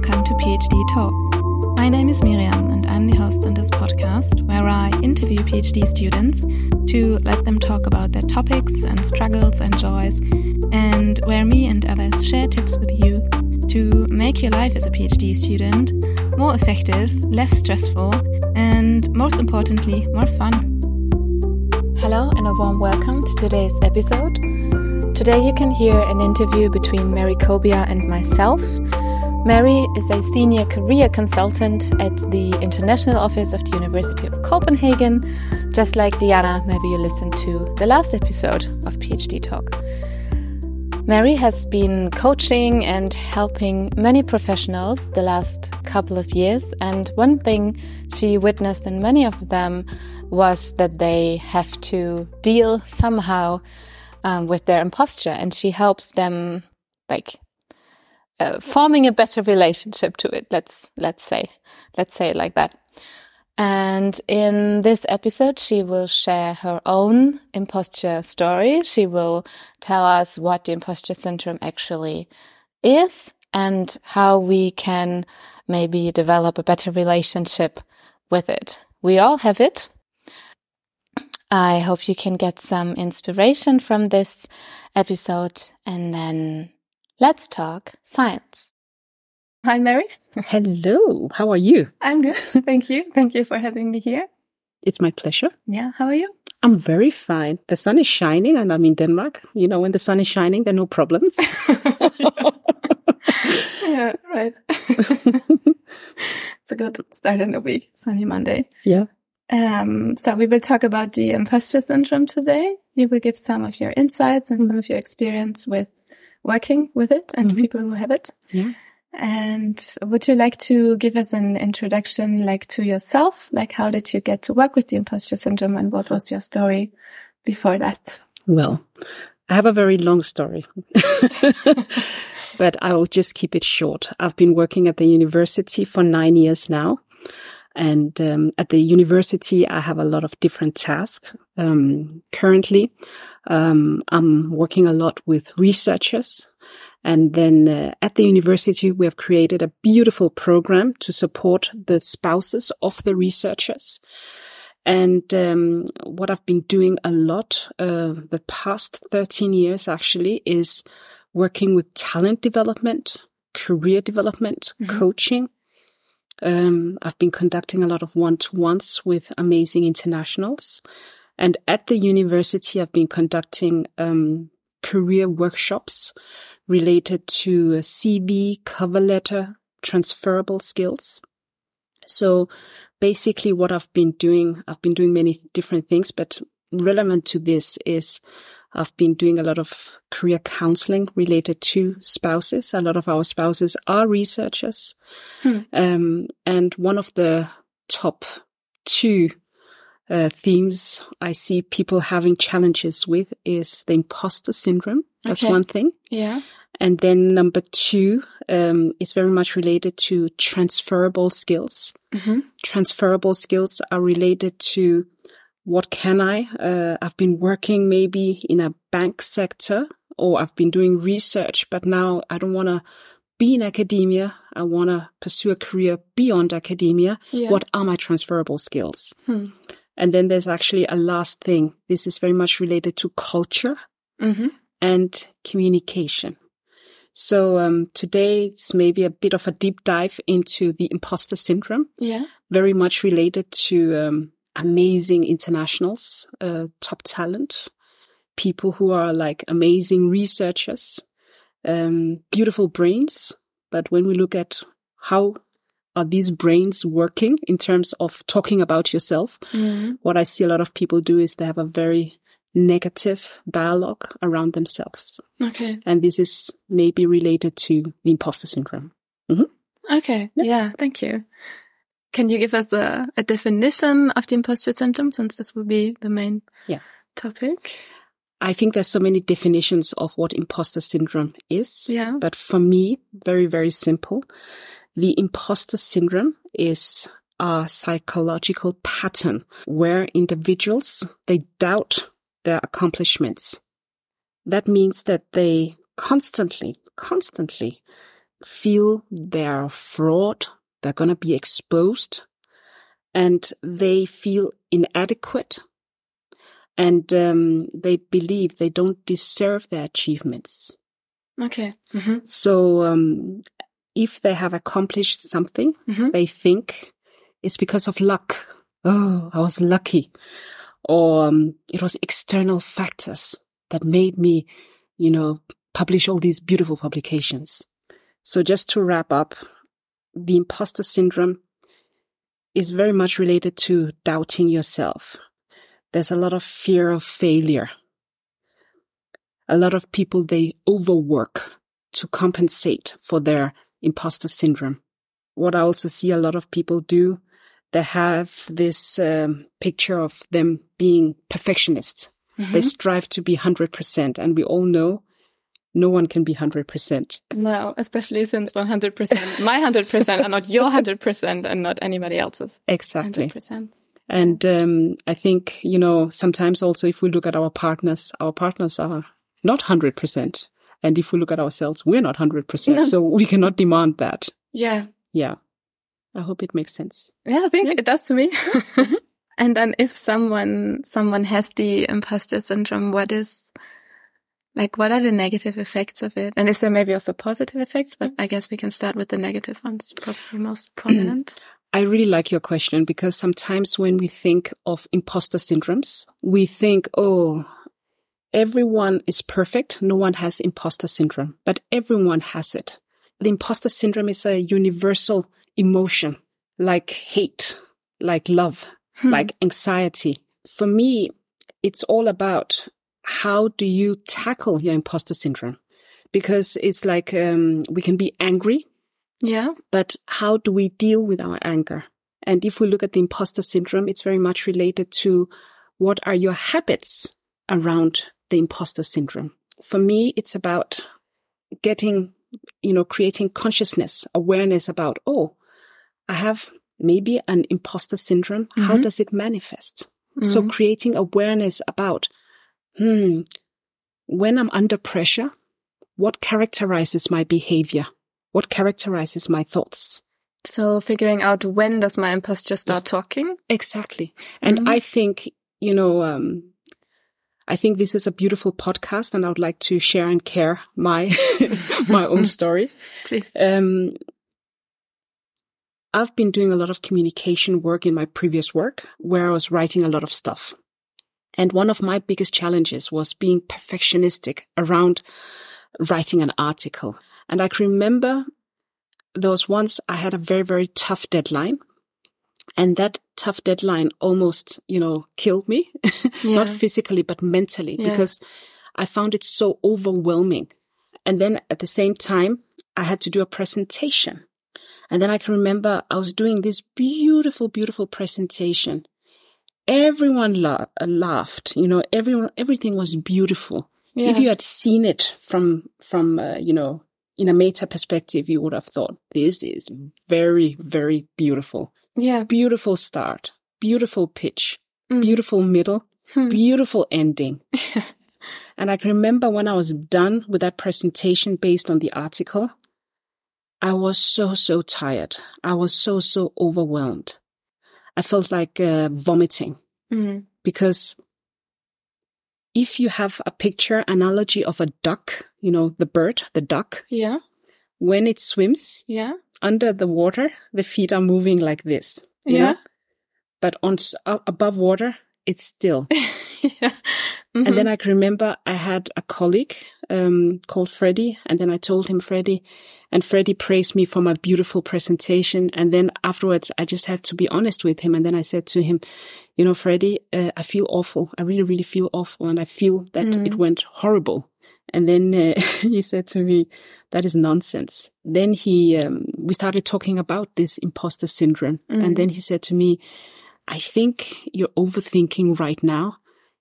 welcome to PhD Talk. My name is Miriam, and I'm the host on this podcast where I interview PhD students to let them talk about their topics and struggles and joys, and where me and others share tips with you to make your life as a PhD student more effective, less stressful, and most importantly, more fun. Hello, and a warm welcome to today's episode. Today, you can hear an interview between Mary Kobia and myself. Mary is a senior career consultant at the International Office of the University of Copenhagen, just like Diana, maybe you listened to the last episode of PhD Talk. Mary has been coaching and helping many professionals the last couple of years, and one thing she witnessed in many of them was that they have to deal somehow um, with their imposture, and she helps them like uh, forming a better relationship to it. Let's let's say let's say it like that. And in this episode, she will share her own imposture story. She will tell us what the imposture syndrome actually is and how we can maybe develop a better relationship with it. We all have it. I hope you can get some inspiration from this episode and then let's talk science. Hi, Mary. Hello. How are you? I'm good. Thank you. Thank you for having me here. It's my pleasure. Yeah. How are you? I'm very fine. The sun is shining and I'm in Denmark. You know, when the sun is shining, there are no problems. yeah, right. it's a good start in the week. Sunny Monday. Yeah. Um, so we will talk about the imposter syndrome today. You will give some of your insights and some of your experience with working with it and mm -hmm. people who have it. Yeah. And would you like to give us an introduction, like to yourself? Like, how did you get to work with the imposter syndrome and what was your story before that? Well, I have a very long story, but I will just keep it short. I've been working at the university for nine years now. And um, at the university, I have a lot of different tasks. Um, currently, um, I'm working a lot with researchers. And then uh, at the university, we have created a beautiful program to support the spouses of the researchers. And um, what I've been doing a lot uh, the past 13 years actually is working with talent development, career development, mm-hmm. coaching, um, I've been conducting a lot of one-to-ones with amazing internationals. And at the university, I've been conducting um, career workshops related to CV, cover letter, transferable skills. So basically what I've been doing, I've been doing many different things, but relevant to this is I've been doing a lot of career counseling related to spouses. A lot of our spouses are researchers. Hmm. Um, and one of the top two uh, themes I see people having challenges with is the imposter syndrome. That's okay. one thing. Yeah. And then number two, um, is very much related to transferable skills. Mm-hmm. Transferable skills are related to what can I? Uh, I've been working maybe in a bank sector or I've been doing research, but now I don't want to be in academia. I want to pursue a career beyond academia. Yeah. What are my transferable skills? Hmm. And then there's actually a last thing. This is very much related to culture mm-hmm. and communication. So um, today it's maybe a bit of a deep dive into the imposter syndrome. Yeah. Very much related to um, amazing internationals, uh, top talent, people who are like amazing researchers, um, beautiful brains. But when we look at how are these brains working in terms of talking about yourself, mm-hmm. what I see a lot of people do is they have a very negative dialogue around themselves. Okay. And this is maybe related to the imposter syndrome. Mm-hmm. Okay. Yeah. yeah. Thank you. Can you give us a, a definition of the imposter syndrome since this will be the main yeah. topic? I think there's so many definitions of what imposter syndrome is. Yeah. But for me, very, very simple. The imposter syndrome is a psychological pattern where individuals, they doubt their accomplishments. That means that they constantly, constantly feel they're fraud, they're going to be exposed, and they feel inadequate, and um, they believe they don't deserve their achievements. Okay. Mm-hmm. So um, if they have accomplished something, Mhm. they think it's because of luck. Oh, I was lucky. Or um, it was external factors that made me, you know, publish all these beautiful publications. So just to wrap up, the imposter syndrome is very much related to doubting yourself. There's a lot of fear of failure. A lot of people, they overwork to compensate for their imposter syndrome. What I also see a lot of people do, they have this um, picture of them being perfectionists. They strive to be 100%. And we all know no one can be 100%. No, especially since 100%, my 100% are not your 100% and not anybody else's Exactly. 100%. And um, I think, you know, sometimes also if we look at our partners, our partners are not 100%. And if we look at ourselves, we're not 100%. No. So we cannot demand that. Yeah. Yeah. I hope it makes sense. Yeah, I think it does to me. and then if someone, someone has the imposter syndrome, what is, like, what are the negative effects of it? And is there maybe also positive effects? But I guess we can start with the negative ones, probably most prominent. I really like your question because sometimes when we think of imposter syndromes, we think, oh, everyone is perfect. No one has imposter syndrome, but everyone has it. The imposter syndrome is a universal emotion like hate, like love, like anxiety. For me, it's all about how do you tackle your imposter syndrome? Because it's like, um, we can be angry yeah. but how do we deal with our anger? And if we look at the imposter syndrome, it's very much related to what are your habits around the imposter syndrome? For me, it's about getting, you know, creating consciousness, awareness about, oh, I have maybe an imposter syndrome. How Mhm. does it manifest? So Mhm. creating awareness about, hmm, when I'm under pressure, what characterizes my behavior? What characterizes my thoughts? So figuring out when does my imposter start talking? Exactly. And Mhm. I think, you know, um, I think this is a beautiful podcast and I would like to share and care my, my own story. Please. Um, I've been doing a lot of communication work in my previous work where I was writing a lot of stuff. And one of my biggest challenges was being perfectionistic around writing an article. And I can remember there was once I had a very, very tough deadline. And that tough deadline almost, you know, killed me. Not physically, but mentally, Yeah. because I found it so overwhelming. And then at the same time, I had to do a presentation. And then I can remember I was doing this beautiful, beautiful presentation. Everyone la- uh, laughed, you know, everyone, everything was beautiful. Yeah. If you had seen it from, from, uh, you know, in a meta perspective, you would have thought this is very, very beautiful. Yeah. Beautiful start, beautiful pitch, Mm. beautiful middle, Hmm. beautiful ending. and I can remember when I was done with that presentation based on the article, I was so, so tired. I was so, so overwhelmed. I felt like uh, vomiting Mm. because if you have a picture analogy of a duck, you know, the bird, the duck, Yeah. when it swims Yeah. Under the water, the feet are moving like this. Yeah. know? But on up above water, it's still. yeah. And then I can remember I had a colleague um, called Freddie, and then I told him Freddie, and Freddie praised me for my beautiful presentation. And then afterwards, I just had to be honest with him, and then I said to him, "You know, Freddie, uh, I feel awful. I really, really feel awful, and I feel that it went horrible." And then uh, he said to me, "That is nonsense." Then he, um, we started talking about this imposter syndrome, and then he said to me, "I think you're overthinking right now."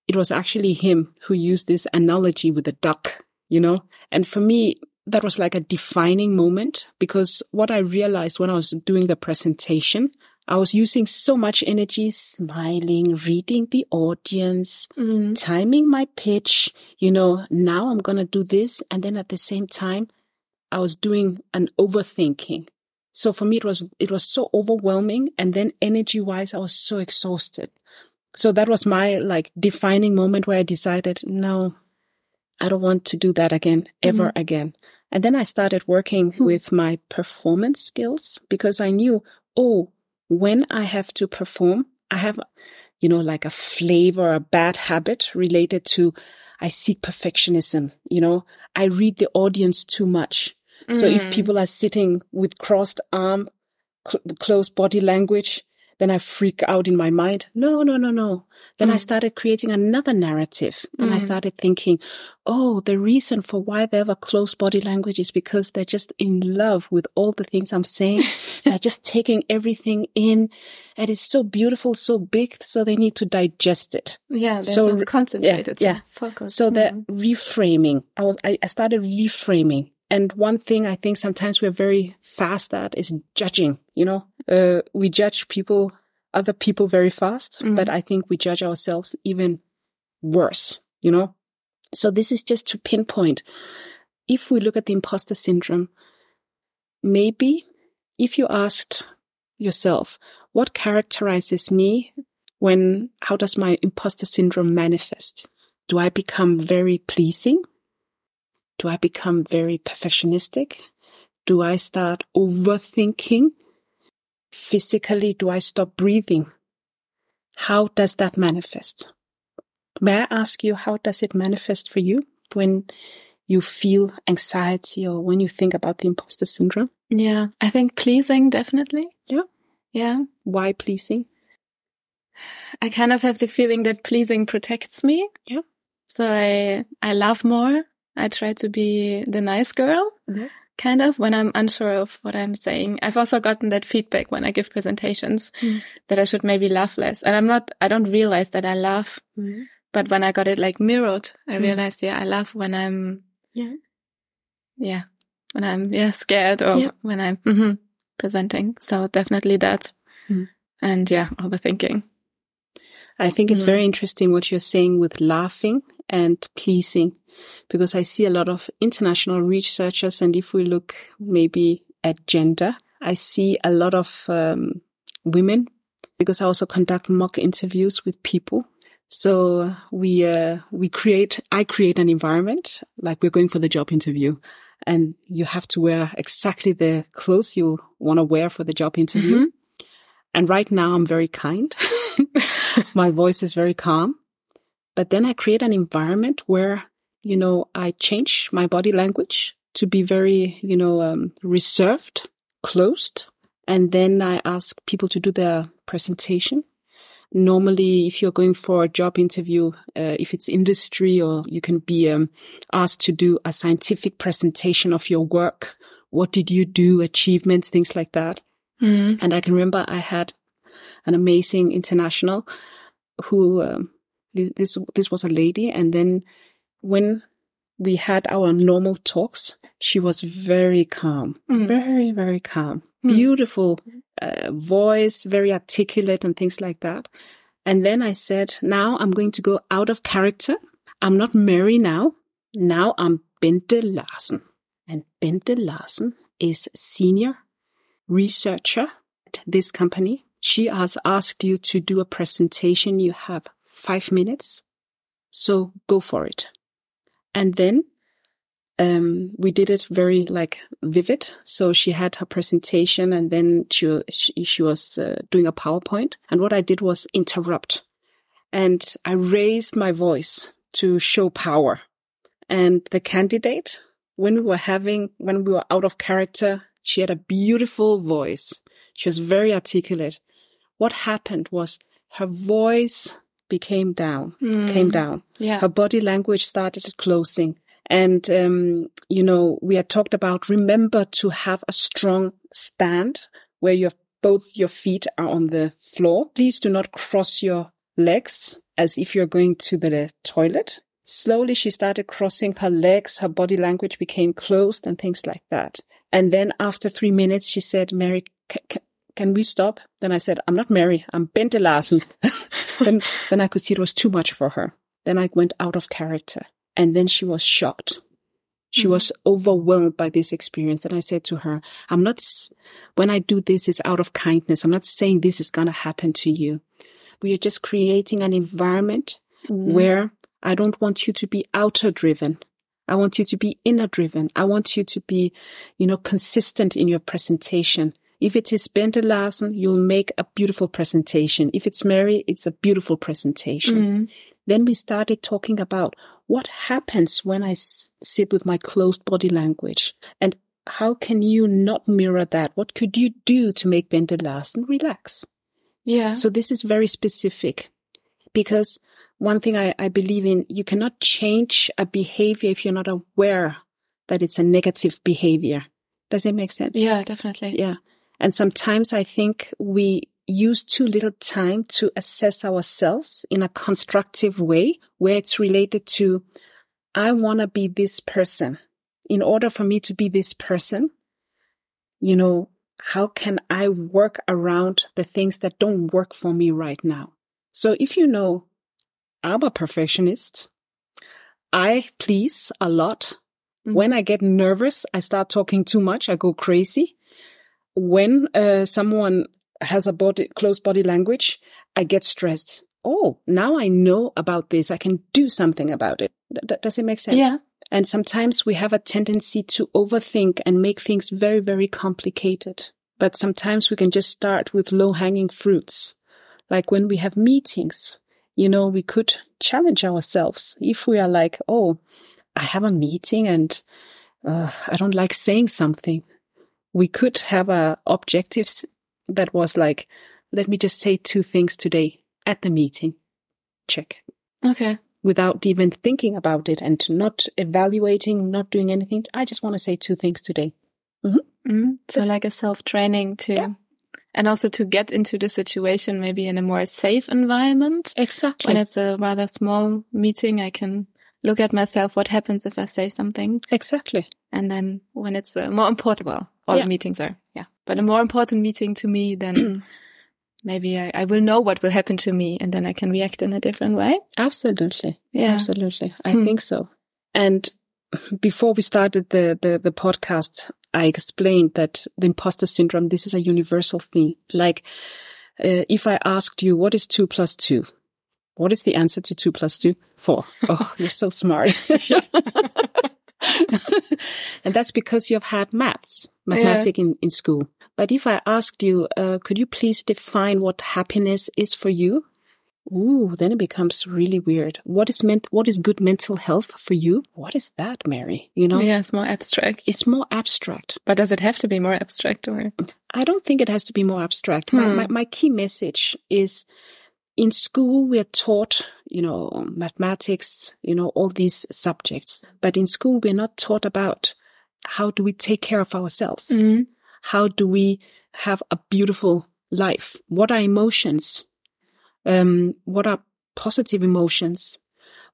it was actually him who used this analogy with the duck, you know? And for me, that was like a defining moment because what I realized when I was doing the presentation, I was using so much energy, smiling, reading the audience, Mm. timing my pitch, you know, now I'm going to do this. And then at the same time, I was doing an overthinking. So for me, it was, it was so overwhelming. And then energy wise, I was so exhausted. So that was my like defining moment where I decided, no, I don't want to do that again, ever mm-hmm. again. And then I started working mm-hmm. with my performance skills because I knew, oh, when I have to perform, I have, you know, like a flavor, a bad habit related to I seek perfectionism. You know, I read the audience too much. Mm-hmm. So if mm. people are sitting with crossed arm, cl- close body language, then I freak out in my mind. No, no, no, no. Then mm. I started creating another narrative and mm. I started thinking, oh, the reason for why they have a close body language is because they're just in love with all the things I'm saying. they're just taking everything in and it's so beautiful, so big. So they need to digest it. Yeah. so, so concentrated. Yeah. So yeah. So they're mm. reframing. I was, I, I started reframing and one thing I think sometimes we're very fast at is judging, you know, uh, we judge people, other people very fast, mm. but I think we judge ourselves even worse, you know? So this is just to pinpoint. If we look at the imposter syndrome, maybe if you asked yourself, what characterizes me when, how does my imposter syndrome manifest? Do I become very pleasing? Do I become very perfectionistic? Do I start overthinking? Physically, do I stop breathing? How does that manifest? May I ask you, how does it manifest for you when you feel anxiety or when you think about the imposter syndrome? Yeah, I think pleasing, definitely. Yeah. Yeah. Why pleasing? I kind of have the feeling that pleasing protects me. Yeah. So I, I love more. I try to be the nice girl, mm-hmm. kind of, when I'm unsure of what I'm saying. I've also gotten that feedback when I give presentations mm. that I should maybe laugh less. And I'm not, I don't realize that I laugh. Mm. But when I got it like mirrored, I mm. realized, yeah, I laugh when I'm, yeah, yeah, when I'm, yeah, scared or yeah. when I'm mm-hmm, presenting. So definitely that. Mm. And yeah, overthinking. I think it's very interesting what you're saying with laughing and pleasing because I see a lot of international researchers. And if we look maybe at gender, I see a lot of um, women because I also conduct mock interviews with people. So we, uh, we create, I create an environment like we're going for the job interview and you have to wear exactly the clothes you want to wear for the job interview. Mm-hmm. And right now I'm very kind. My voice is very calm. But then I create an environment where you know, I change my body language to be very, you know, um, reserved, closed. And then I ask people to do their presentation. Normally, if you're going for a job interview, uh, if it's industry or you can be um, asked to do a scientific presentation of your work. What did you do? Achievements, things like that. Mm. And I can remember I had an amazing international who, um, this, this, this was a lady. And then when we had our normal talks, she was very calm, mm. very, very calm, mm. beautiful uh, voice, very articulate and things like that. And then I said, now I'm going to go out of character. I'm not Mary now. Now I'm Bente Larsen. And Bente Larsen is senior researcher at this company. She has asked you to do a presentation. You have five minutes. So go for it. And then um, we did it very like vivid. So she had her presentation and then she, she, she was uh, doing a PowerPoint. And what I did was interrupt and I raised my voice to show power. And the candidate, when we were having, when we were out of character, she had a beautiful voice. She was very articulate. What happened was her voice became down, mm. came down. Yeah. Her body language started closing. And, um, you know, we had talked about remember to have a strong stand where you have both your feet are on the floor. Please do not cross your legs as if you're going to the toilet. Slowly she started crossing her legs. Her body language became closed and things like that. And then after three minutes, she said, Mary, can we stop? Then I said, I'm not Mary. I'm Bente Larsen. then, then I could see it was too much for her. Then I went out of character and then she was shocked. She Mhm. was overwhelmed by this experience. And I said to her, I'm not, when I do this, it's out of kindness. I'm not saying this is going to happen to you. We are just creating an environment Mhm. where I don't want you to be outer driven. I want you to be inner driven. I want you to be, you know, consistent in your presentation. If it is Bente Larsen, you'll make a beautiful presentation. If it's Mary, it's a beautiful presentation. Mhm. Then we started talking about what happens when I s- sit with my closed body language and how can you not mirror that? What could you do to make Bente Larsen relax? Yeah. So this is very specific because one thing I, I believe in, you cannot change a behavior if you're not aware that it's a negative behavior. Does it make sense? yeah, definitely. Yeah. And sometimes I think we use too little time to assess ourselves in a constructive way where it's related to, I want to be this person. In order for me to be this person, you know, how can I work around the things that don't work for me right now? So if you know, I'm a perfectionist. I please a lot. Mhm. When I get nervous, I start talking too much. I go crazy. When uh, someone has a body close body language, I get stressed. Oh, now I know about this. I can do something about it. Th- does it make sense? Yeah. And sometimes we have a tendency to overthink and make things very, very complicated. But sometimes we can just start with low hanging fruits. Like when we have meetings, you know, we could challenge ourselves. If we are like, oh, I have a meeting and uh, I don't like saying something, we could have a objectives that was like, let me just say two things today at the meeting. Check Okay. without even thinking about it and not evaluating, not doing anything. I just want to say two things today. Mm. So like a self training to, Yeah. and also to get into the situation maybe in a more safe environment. Exactly. When it's a rather small meeting, I can look at myself. What happens if I say something? exactly. And then when it's a more important, well, all Yeah. meetings are, yeah, but a more important meeting to me, then maybe I, I will know what will happen to me and then I can react in a different way. Absolutely. Yeah. Absolutely. I Hmm. think so. And before we started the, the, the podcast, I explained that the imposter syndrome, this is a universal thing. Like, uh, if I asked you, what is two plus two? What is the answer to two plus two? Four. Oh, you're so smart. and that's because you've had maths, mathematics in, in school. But if I asked you, uh, could you please define what happiness is for you? Ooh, then it becomes really weird. What is meant, what is good mental health for you? What is that, Mary? You know, Yeah, it's more abstract. it's more abstract. but does it have to be more abstract or? I don't think it has to be more abstract. My, Hmm. my, my key message is in school, we are taught, you know, mathematics, you know, all these subjects. But in school, we're not taught about how do we take care of ourselves? Mm. How do we have a beautiful life? What are emotions? Um, what are positive emotions?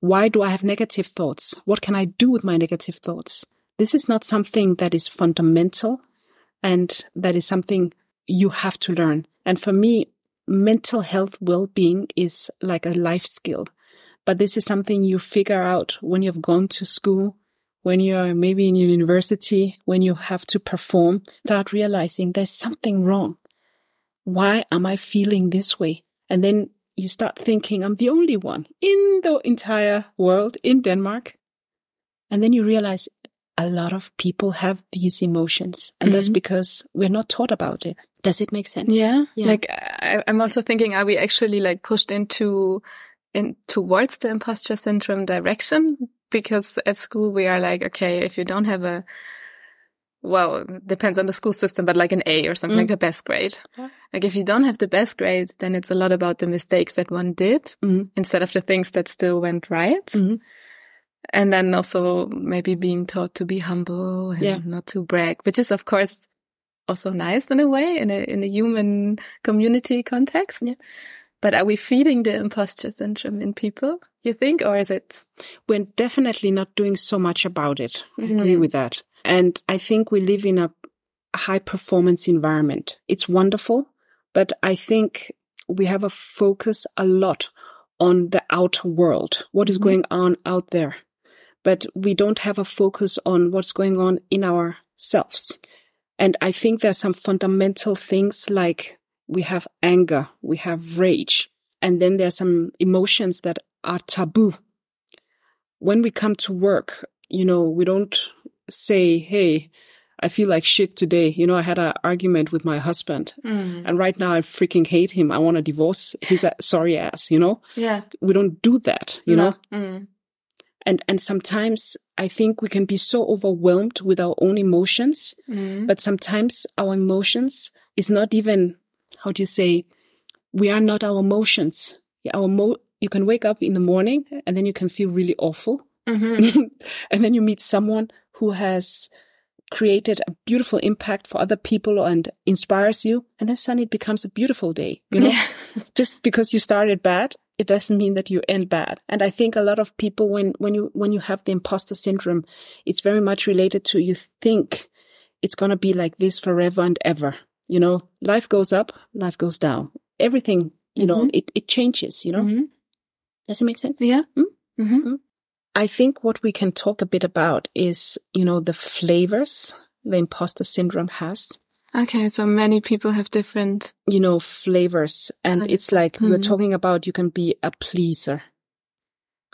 Why do I have negative thoughts? What can I do with my negative thoughts? This is not something that is fundamental and that is something you have to learn. And for me, mental health well-being is like a life skill. But this is something you figure out when you've gone to school, when you're maybe in university, when you have to perform, start realizing there's something wrong. Why am I feeling this way? And then you start thinking, I'm the only one in the entire world, in Denmark. And then you realize a lot of people have these emotions. And that's Mhm. because we're not taught about it. Does it make sense? Yeah. Yeah. Like I, I'm also thinking, are we actually like pushed into, in towards the imposter syndrome direction? Because at school we are like, okay, if you don't have a, well, depends on the school system, but like an A or something Mm. like the best grade. Yeah. Like if you don't have the best grade, then it's a lot about the mistakes that one did Mhm. instead of the things that still went right. Mhm. And then also maybe being taught to be humble and Yeah. not to brag, which is of course also nice in a way in a in a human community context. Yeah. But are we feeding the imposter syndrome in people? You think, or is it? We're definitely not doing so much about it. I agree Mhm. with that. And I think we live in a high performance environment. It's wonderful, but I think we have a focus a lot on the outer world. What is Mhm. going on out there? But we don't have a focus on what's going on in ourselves. And I think there's some fundamental things like we have anger, we have rage, and then there's some emotions that are taboo. When we come to work, you know, we don't say, Hey, I feel like shit today. You know, I had an argument with my husband Mm. and right now I freaking hate him. I want to divorce He's a- sorry ass, you know? Yeah. We don't do that, you know? Mm. And, and sometimes I think we can be so overwhelmed with our own emotions, Mm. but sometimes our emotions is not even, how do you say, we are not our emotions. Our mo, you can wake up in the morning and then you can feel really awful. Mhm. and then you meet someone who has created a beautiful impact for other people and inspires you. And then suddenly it becomes a beautiful day, you know? Yeah. just because you started bad, it doesn't mean that you end bad. And I think a lot of people, when, when you, when you have the imposter syndrome, it's very much related to you think it's going to be like this forever and ever. You know, life goes up, life goes down. Everything, you know, Mhm. it, it changes, you know? Mhm. Does it make sense? Yeah. Mm. Mhm. I think what we can talk a bit about is, you know, the flavors the imposter syndrome has. Okay. So many people have different. You know, flavors. And Right. it's like we we're talking about you can be a pleaser.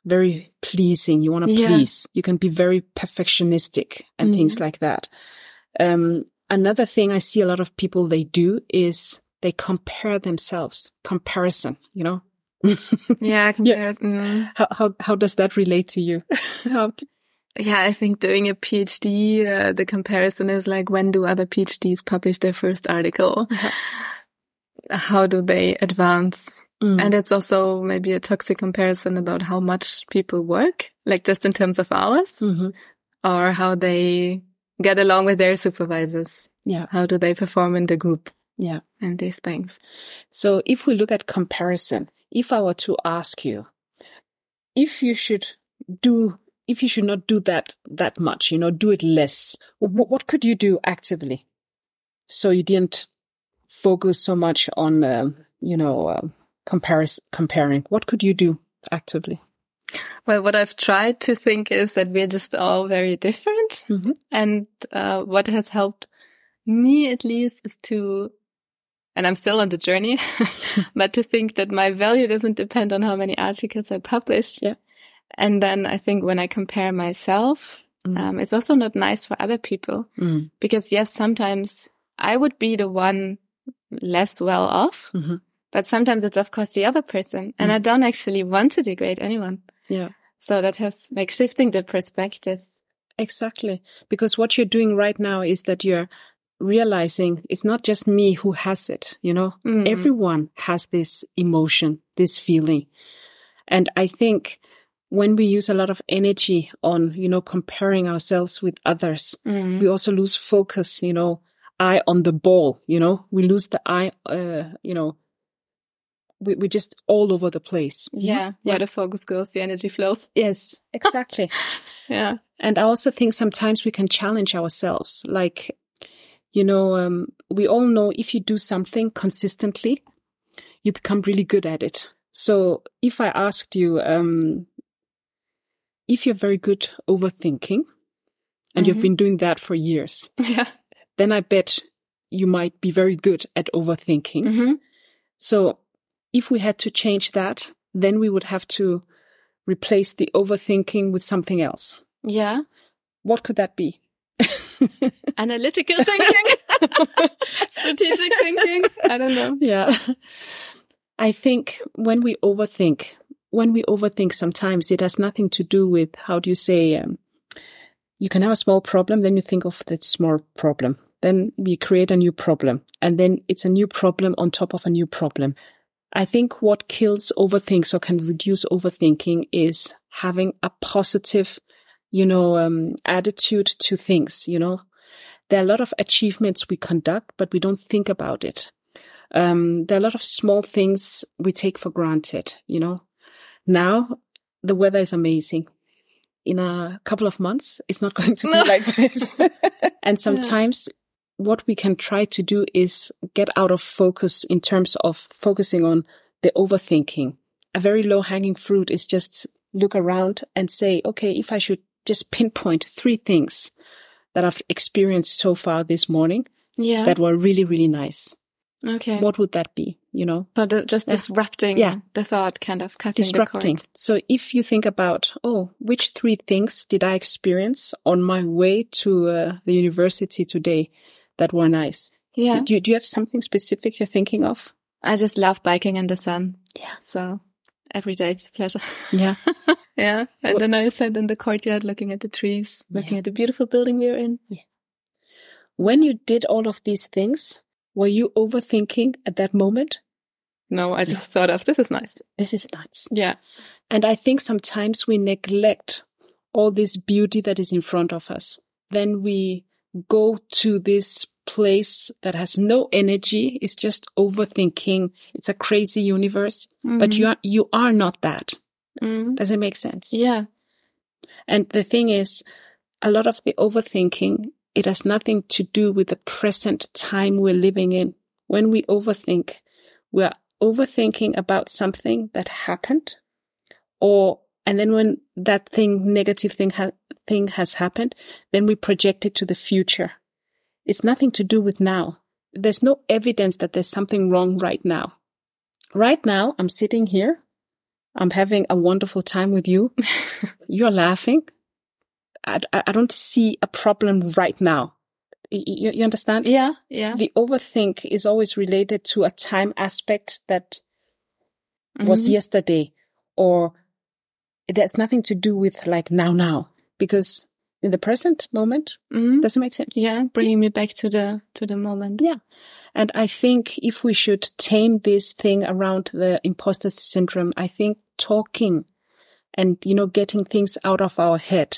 Very pleasing. You want to Yeah. please. You can be very perfectionistic and things Mhm. like that. Um, another thing I see a lot of people they do is they compare themselves. Comparison, you know? Yeah. Comparison. Mm. How, how, how does that relate to you? how, Yeah, I think doing a PhD, uh, the comparison is like when do other PhDs publish their first article? How do they advance? Mm. And it's also maybe a toxic comparison about how much people work, like just in terms of hours, Mhm. or how they get along with their supervisors. Yeah. How do they perform in the group Yeah. and these things? So if we look at comparison, if I were to ask you, if you should do, if you should not do that, that much, you know, do it less, what, what could you do actively? So you didn't focus so much on, um, you know, um, comparis- comparing. What could you do actively? Well, what I've tried to think is that we're just all very different. Mhm. And uh, what has helped me at least is to, and I'm still on the journey, but to think that my value doesn't depend on how many articles I publish. Yeah. And then I think when I compare myself, Mm. um, it's also not nice for other people Mm. because yes, sometimes I would be the one less well off, Mhm. but sometimes it's of course the other person. And Mm. I don't actually want to degrade anyone. Yeah. So that has like shifting the perspectives. Exactly. Because what you're doing right now is that you're realizing it's not just me who has it, you know, Mm. everyone has this emotion, this feeling. And I think when we use a lot of energy on, you know, comparing ourselves with others, Mm. we also lose focus, you know, eye on the ball, you know, we lose the eye, uh, you know, we, we're just all over the place. Yeah. Yeah. Where the focus goes, the energy flows. Yes, exactly. Yeah. And I also think sometimes we can challenge ourselves. Like, you know, um, we all know if you do something consistently, you become really good at it. So if I asked you, um, if you're very good overthinking and you've Mhm. been doing that for years, Yeah. then I bet you might be very good at overthinking. hmm So if we had to change that, then we would have to replace the overthinking with something else. Yeah. What could that be? Analytical thinking. Strategic thinking. I don't know. Yeah. I think when we overthink, when we overthink, sometimes it has nothing to do with, how do you say, um, you can have a small problem, then you think of that small problem. Then we create a new problem and then it's a new problem on top of a new problem. I think what kills overthinks or can reduce overthinking is having a positive, you know, um, attitude to things, you know. There are a lot of achievements we conduct, but we don't think about it. Um, there are a lot of small things we take for granted, you know. Now the weather is amazing. In a couple of months, it's not going to be No. like this. and sometimes what we can try to do is get out of focus in terms of focusing on the overthinking. A very low hanging fruit is just look around and say, okay, if I should just pinpoint three things that I've experienced so far this morning Yeah. that were really, really nice, okay. what would that be? You know, so the, just Yeah. disrupting Yeah. the thought, kind of cutting disrupting. So if you think about, oh, which three things did I experience on my way to uh, the university today that were nice? Yeah. Do, you, do you have something specific you're thinking of? I just love biking in the sun. Yeah. So every day it's a pleasure. Yeah. yeah. And Well- then I sat in the courtyard looking at the trees, looking Yeah. at the beautiful building we're in. when you did all of these things, were you overthinking at that moment? No, I just thought of this is nice. This is nice. Yeah. And I think sometimes we neglect all this beauty that is in front of us. Then we go to this place that has no energy. It's just overthinking. It's a crazy universe, but you are, you are not that. Mm. Does it make sense? Yeah. And the thing is, a lot of the overthinking, it has nothing to do with the present time we're living in. When we overthink, we're overthinking about something that happened or, and then when that thing, negative thing, ha- thing has happened, then we project it to the future. It's nothing to do with now. There's no evidence that there's something wrong right now. Right now, I'm sitting here. I'm having a wonderful time with you. You're laughing. I, I don't see a problem right now. You, you understand? Yeah. Yeah. The overthink is always related to a time aspect that was Mhm. yesterday or it has nothing to do with like now, now, because in the present moment, Mhm. does it make sense? Yeah. Bringing me back to the, to the moment. Yeah. And I think if we should tame this thing around the imposter syndrome, I think talking and, you know, getting things out of our head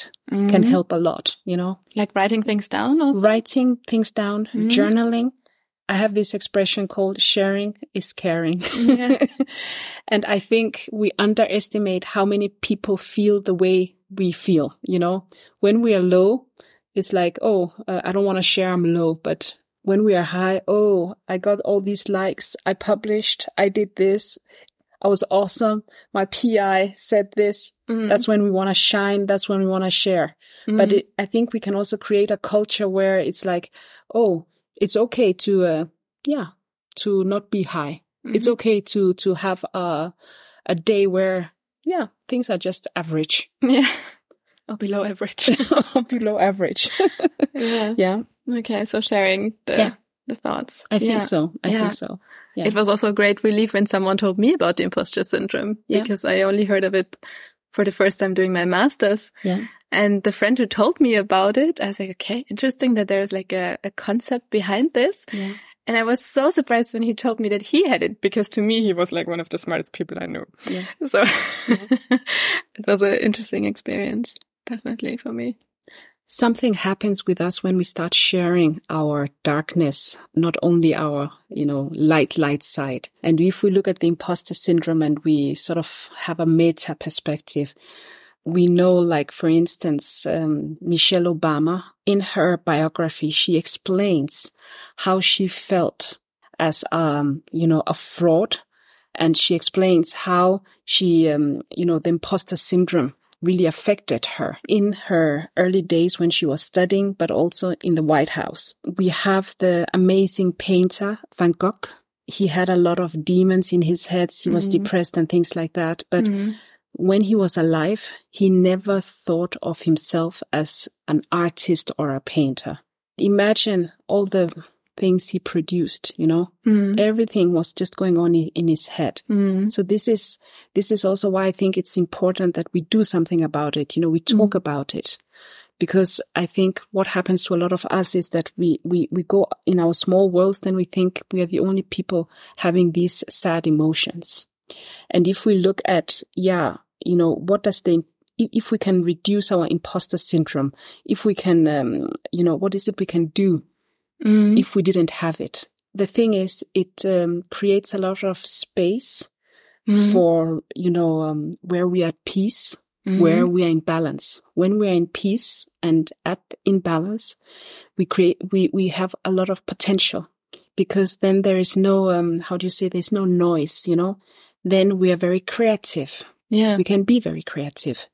can Mhm. help a lot, you know, Like writing things down also. writing things down, Mhm. journaling. I have this expression called sharing is caring. Yeah. and I think we underestimate how many people feel the way we feel, you know, when we are low, it's like, oh, uh, I don't want to share I'm low, but when we are high, oh, I got all these likes. I published. I did this. I was awesome. My PI said this. Mhm. That's when we want to shine. That's when we want to share. But Mhm. it, I think we can also create a culture where it's like, oh, it's okay to, uh, yeah, to not be high. It's Mhm. okay to, to have a, a day where, yeah, things are just average Yeah. Or below average. or below average. yeah. yeah, Okay. So sharing the, Yeah. the thoughts. I think Yeah. so. I Yeah. think so. Yeah. It was also a great relief when someone told me about the imposter syndrome Yeah. because I only heard of it for the first time doing my master's. Yeah. And the friend who told me about it, I was like, okay, interesting that there's like a, a concept behind this. Yeah. And I was so surprised when he told me that he had it because to me, he was like one of the smartest people I knew. Yeah. So it was an interesting experience, definitely for me. Something happens with us when we start sharing our darkness, not only our, you know, light, light side. And if we look at the imposter syndrome and we sort of have a meta perspective, we know, like, for instance, um, Michelle Obama, in her biography, she explains how she felt as, um, you know, a fraud. And she explains how she, um, you know, the imposter syndrome really affected her in her early days when she was studying, but also in the White House. We have the amazing painter Van Gogh. He had a lot of demons in his head. He was Mhm. depressed and things like that. But Mhm. when he was alive, he never thought of himself as an artist or a painter. Imagine all the things he produced, you know, Mm. everything was just going on in, in his head. Mm. So this is, this is also why I think it's important that we do something about it. You know, we talk about it because I think what happens to a lot of us is that we, we, we go in our small worlds, then we think we are the only people having these sad emotions. And if we look at, yeah, you know, what does the, if- if we can reduce our imposter syndrome, if we can, um, you know, what is it we can do Mm. if we didn't have it? The thing is, it um, creates a lot of space Mm. for, you know, um, where we are at peace, Mm. where we are in balance. When we are in peace and at in balance, we create, we, we have a lot of potential because then there is no, um, how do you say, there's no noise, you know? Then we are very creative. yeah. We can be very creative.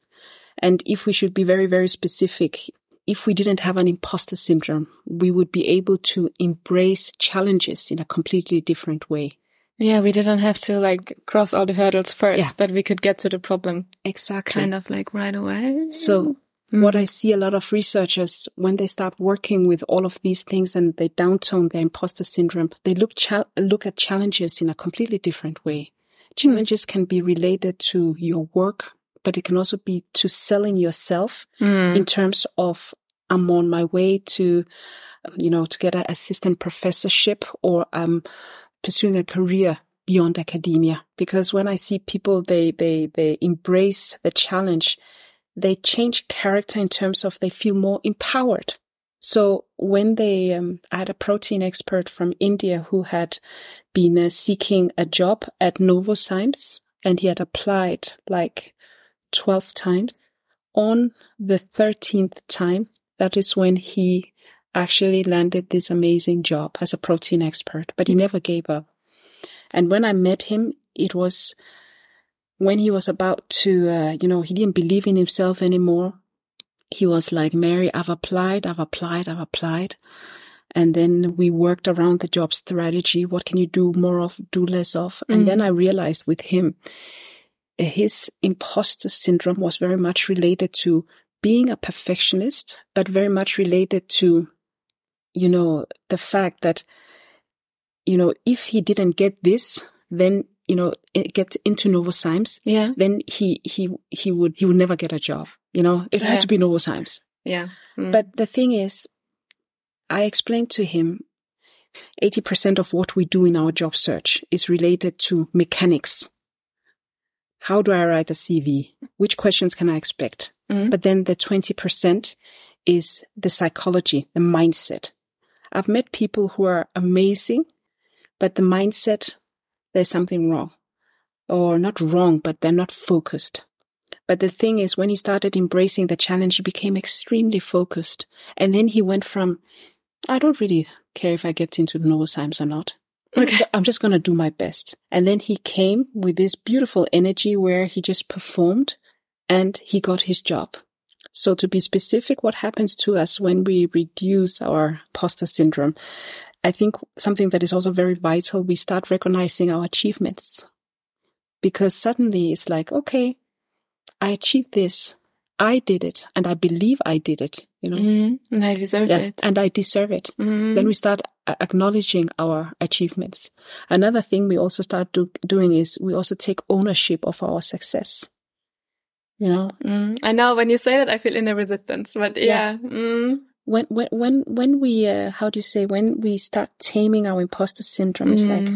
And if we should be very, very specific, if we didn't have an imposter syndrome, we would be able to embrace challenges in a completely different way. Yeah, we didn't have to like cross all the hurdles first, yeah. but we could get to the problem exactly kind of like right away. So mm. what I see a lot of researchers when they start working with all of these things and they downtone their imposter syndrome, they look cha- look at challenges in a completely different way. Challenges mm. can be related to your work, but it can also be to selling yourself mm. in terms of I'm on my way to, you know, to get an assistant professorship or um pursuing a career beyond academia. Because when I see people, they, they, they embrace the challenge. They change character in terms of they feel more empowered. So when they, um, I had a protein expert from India who had been uh, seeking a job at Novozymes and he had applied like 12 times. On the 13th time, that is when he actually landed this amazing job as a protein expert, but he never gave up. And when I met him, it was when he was about to, uh, you know, he didn't believe in himself anymore. He was like, Mary, I've applied, I've applied, I've applied. And then we worked around the job strategy. What can you do more of, do less of? And mm. then I realized with him, his imposter syndrome was very much related to being a perfectionist, but very much related to you know, the fact that, you know, if he didn't get this, then, you know, get into Novozymes, yeah. then he, he, he would, he would never get a job. You know, it yeah. had to be Novozymes. Yeah. Mm. But the thing is, I explained to him 80% of what we do in our job search is related to mechanics. How do I write a CV? Which questions can I expect? Mm. But then the 20% is the psychology, the mindset. I've met people who are amazing, but the mindset, there's something wrong. Or not wrong, but they're not focused. But the thing is, when he started embracing the challenge, he became extremely focused. And then he went from, I don't really care if I get into Novozymes or not. Okay. I'm just going to do my best. And then he came with this beautiful energy where he just performed and he got his job. So to be specific, what happens to us when we reduce our imposter syndrome? I think something that is also very vital, we start recognizing our achievements because suddenly it's like, okay, I achieved this. I did it and I believe I did it, you know, mm, and I deserve yeah, it and I deserve it. Mm. Then we start acknowledging our achievements. Another thing we also start do, doing is we also take ownership of our success you know mm. i know when you say that i feel inner resistance but yeah, yeah. When when when when we uh, how do you say when we start taming our imposter syndrome it's like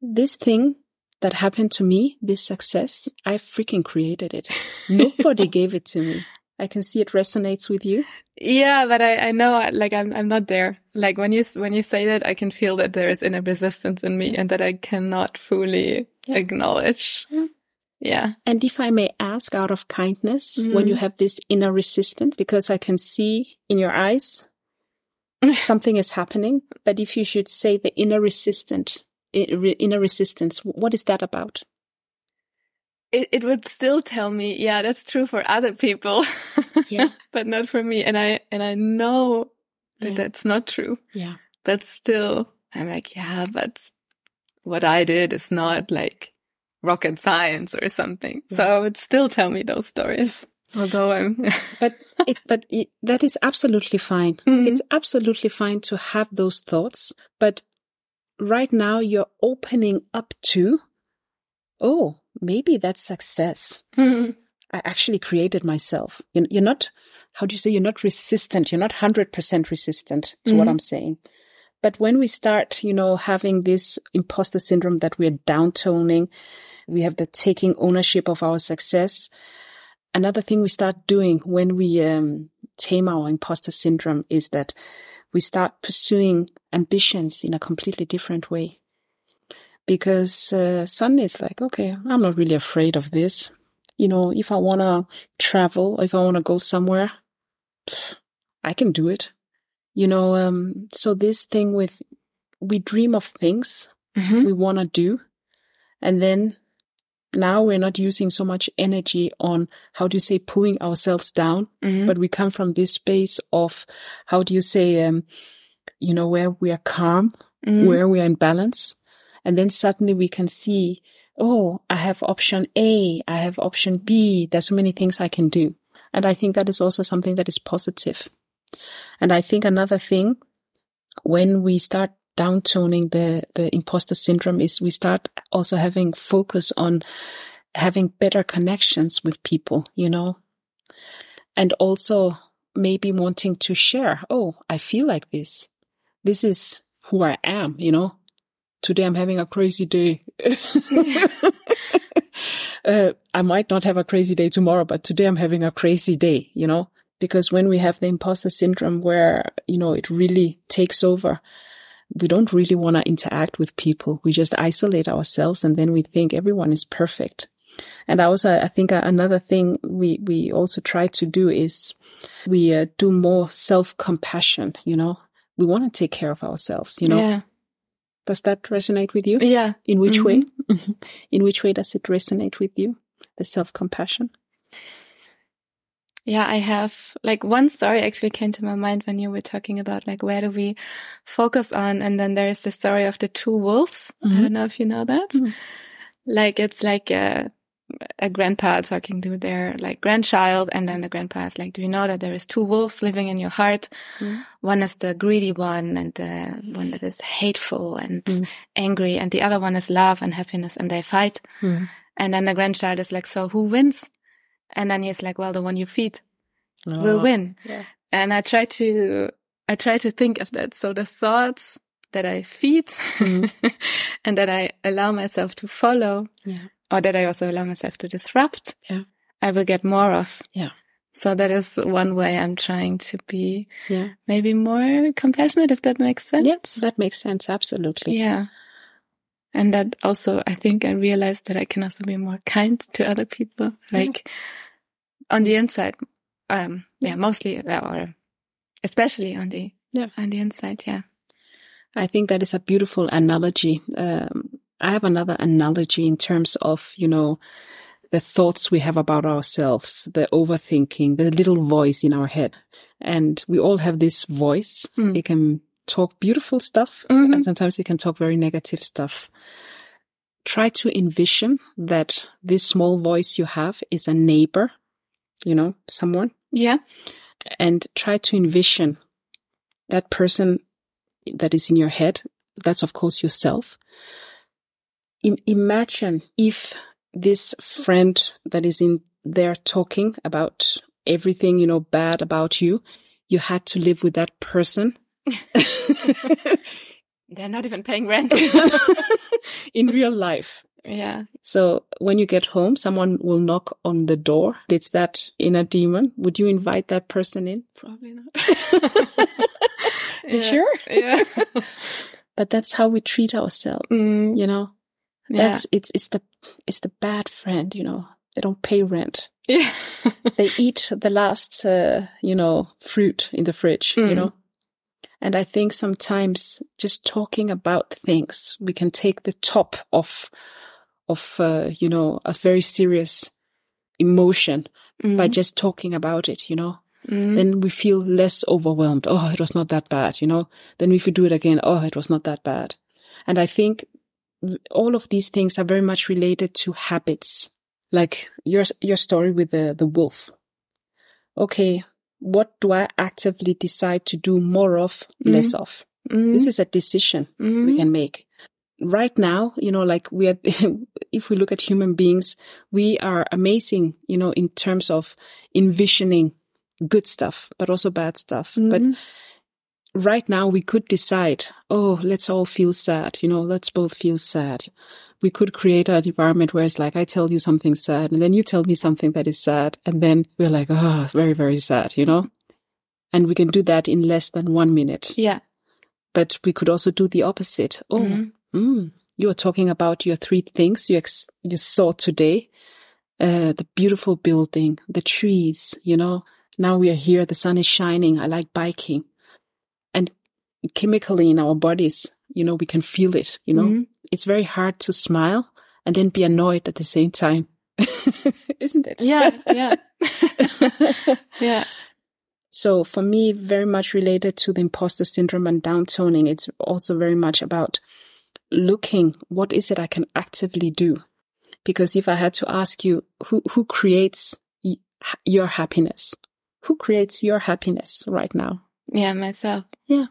this thing that happened to me this success i freaking created it nobody gave it to me i can see it resonates with you yeah but i i know like i'm i'm not there like when you when you say that i can feel that there is inner resistance in me and that i cannot fully yeah. acknowledge yeah. Yeah. And if I may ask out of kindness, mm. when you have this inner resistance, because I can see in your eyes something is happening, but if you should say the inner resistant, inner resistance, what is that about? It, it would still tell me, yeah, that's true for other people. yeah. but not for me. And I, and I know that yeah. that's not true. Yeah. But still, I'm like, yeah, but what I did is not like rocket science or something. Yeah. So I would still tell me those stories. Although I'm, but it, but it, that is absolutely fine. Mm-hmm. It's absolutely fine to have those thoughts. But right now you're opening up to, oh, maybe that's success. Mm-hmm. I actually created myself. You're not, how do you say, you're not resistant. You're not 100% resistant to mm-hmm. what I'm saying. But when we start, you know, having this imposter syndrome that we're downtoning, we have the taking ownership of our success. Another thing we start doing when we um, tame our imposter syndrome is that we start pursuing ambitions in a completely different way. Because uh, suddenly it's like, okay, I'm not really afraid of this. You know, if I want to travel, if I want to go somewhere, I can do it. You know, um, so this thing with we dream of things mm-hmm. we want to do, and then now we're not using so much energy on how do you say pulling ourselves down, Mhm. but we come from this space of how do you say, um, you know, where we are calm, Mhm. where we are in balance. And then suddenly we can see, oh, I have option A, I have option B. There's so many things I can do. And I think that is also something that is positive. And I think another thing when we start downtoning the, the imposter syndrome is we start also having focus on having better connections with people, you know, and also maybe wanting to share. Oh, I feel like this. This is who I am, you know. Today I'm having a crazy day. uh, I might not have a crazy day tomorrow, but today I'm having a crazy day, you know, because when we have the imposter syndrome where, you know, it really takes over, we don't really want to interact with people. We just isolate ourselves and then we think everyone is perfect. And I also, I think another thing we, we also try to do is we uh, do more self compassion, you know, we want to take care of ourselves, you know. Yeah. Does that resonate with you? Yeah. In which Mhm. way? In which way does it resonate with you? The self compassion? Yeah, I have like one story actually came to my mind when you were talking about like where do we focus on, and then there is the story of the two wolves. I Mhm. don't know if you know that. Mhm. Like it's like a a grandpa talking to their like grandchild, and then the grandpa is like, "Do you know that there is two wolves living in your heart? Mhm. One is the greedy one, and the one that is hateful and Mhm. angry, and the other one is love and happiness, and they fight." Mm. And then the grandchild is like, "So who wins?" And then he's like, "Well, the one you feed." will Oh, win. Yeah. And I try to, I try to think of that. So the thoughts that I feed Mhm. and that I allow myself to follow Yeah. or that I also allow myself to disrupt, Yeah. I will get more of. Yeah. So that is one way I'm trying to be Yeah. maybe more compassionate, if that makes sense. Yes, that makes sense. Absolutely. Yeah. And that also, I think I realized that I can also be more kind to other people, like on the inside. Um, yeah, mostly uh, or especially on the, Yeah. on the inside. Yeah. I think that is a beautiful analogy. Um, I have another analogy in terms of, you know, the thoughts we have about ourselves, the overthinking, the little voice in our head. And we all have this voice. Mm. It can talk beautiful stuff Mhm. and sometimes it can talk very negative stuff. Try to envision that this small voice you have is a neighbor, you know, someone Yeah. and try to envision that person that is in your head. That's of course yourself. Im- imagine if this friend that is in there talking about everything, you know, bad about you, you had to live with that person They're not even paying rent. in real life. yeah. So when you get home, someone will knock on the door. It's that inner demon. Would you invite that person in? Probably not. You Yeah. sure? Yeah. But that's how we treat ourselves, Mm, you know? yeah. It's it's the it's the bad friend, you know. They don't pay rent. yeah. They eat the last, uh, you know, fruit in the fridge, you Mm. know. And I think sometimes just talking about things, we can take the top of of uh, you know a very serious emotion by Mm, just talking about it, you know. mm, Then we feel less overwhelmed. Oh, it was not that bad, you know. Then if we do it again, oh, it was not that bad. And I think all of these things are very much related to habits. Like your, your story with the, the wolf. Okay. What do I actively decide to do more of, less of? mm, This is a decision mm, we can make. Right now, you know, like we are, if we look at human beings, we are amazing, you know, in terms of envisioning good stuff, but also bad stuff. But mm, right now we could decide, oh, let's all feel sad, you know, let's both feel sad. We could create an environment where it's like, I tell you something sad and then you tell me something that is sad. And then we're like, oh, very, very sad, you know, and we can do that in less than one minute. yeah. But we could also do the opposite. Oh, Mhm. Mm, you are talking about your three things you ex- you saw today. Uh, the beautiful building, the trees, you know. Now we are here, the sun is shining. I like biking. Chemically in our bodies, you know, we can feel it, you know. Mhm. It's very hard to smile and then be annoyed at the same time. Isn't it? Yeah, yeah. yeah. So for me, very much related to the imposter syndrome and downtoning, it's also very much about looking what is it I can actively do? Because if I had to ask you, who, who creates y- your happiness? Who creates your happiness right now? Yeah, myself. Yeah.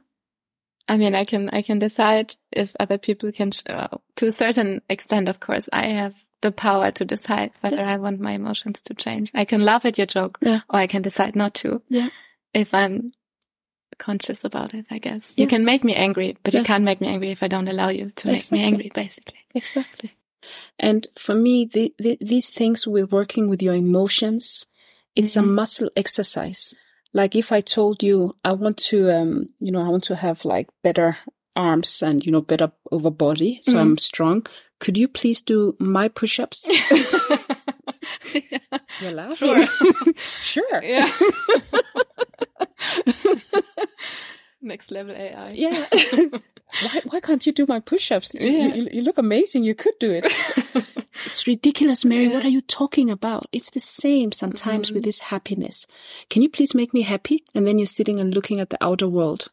I mean, I can, I can decide if other people can, well, to a certain extent, of course, I have the power to decide whether yeah. I want my emotions to change. I can laugh at your joke yeah. or I can decide not to. Yeah. If I'm conscious about it, I guess. Yeah. You can make me angry, but you can't make me angry if I don't allow you to exactly. make me angry, basically. Exactly. And for me, the, the, these things we're working with your emotions, it's mm-hmm. a muscle exercise. Like if I told you I want to, um, you know, I want to have like better arms and, you know, better over body. So mm-hmm. I'm strong. Could you please do my push-ups? yeah. You're laughing. Sure. sure. Yeah. Next level AI. Yeah. Why, why can't you do my push-ups? Yeah. You, you, you look amazing. You could do it. it's ridiculous, Mary. Yeah. What are you talking about? It's the same sometimes mm-hmm. with this happiness. Can you please make me happy? And then you're sitting and looking at the outer world.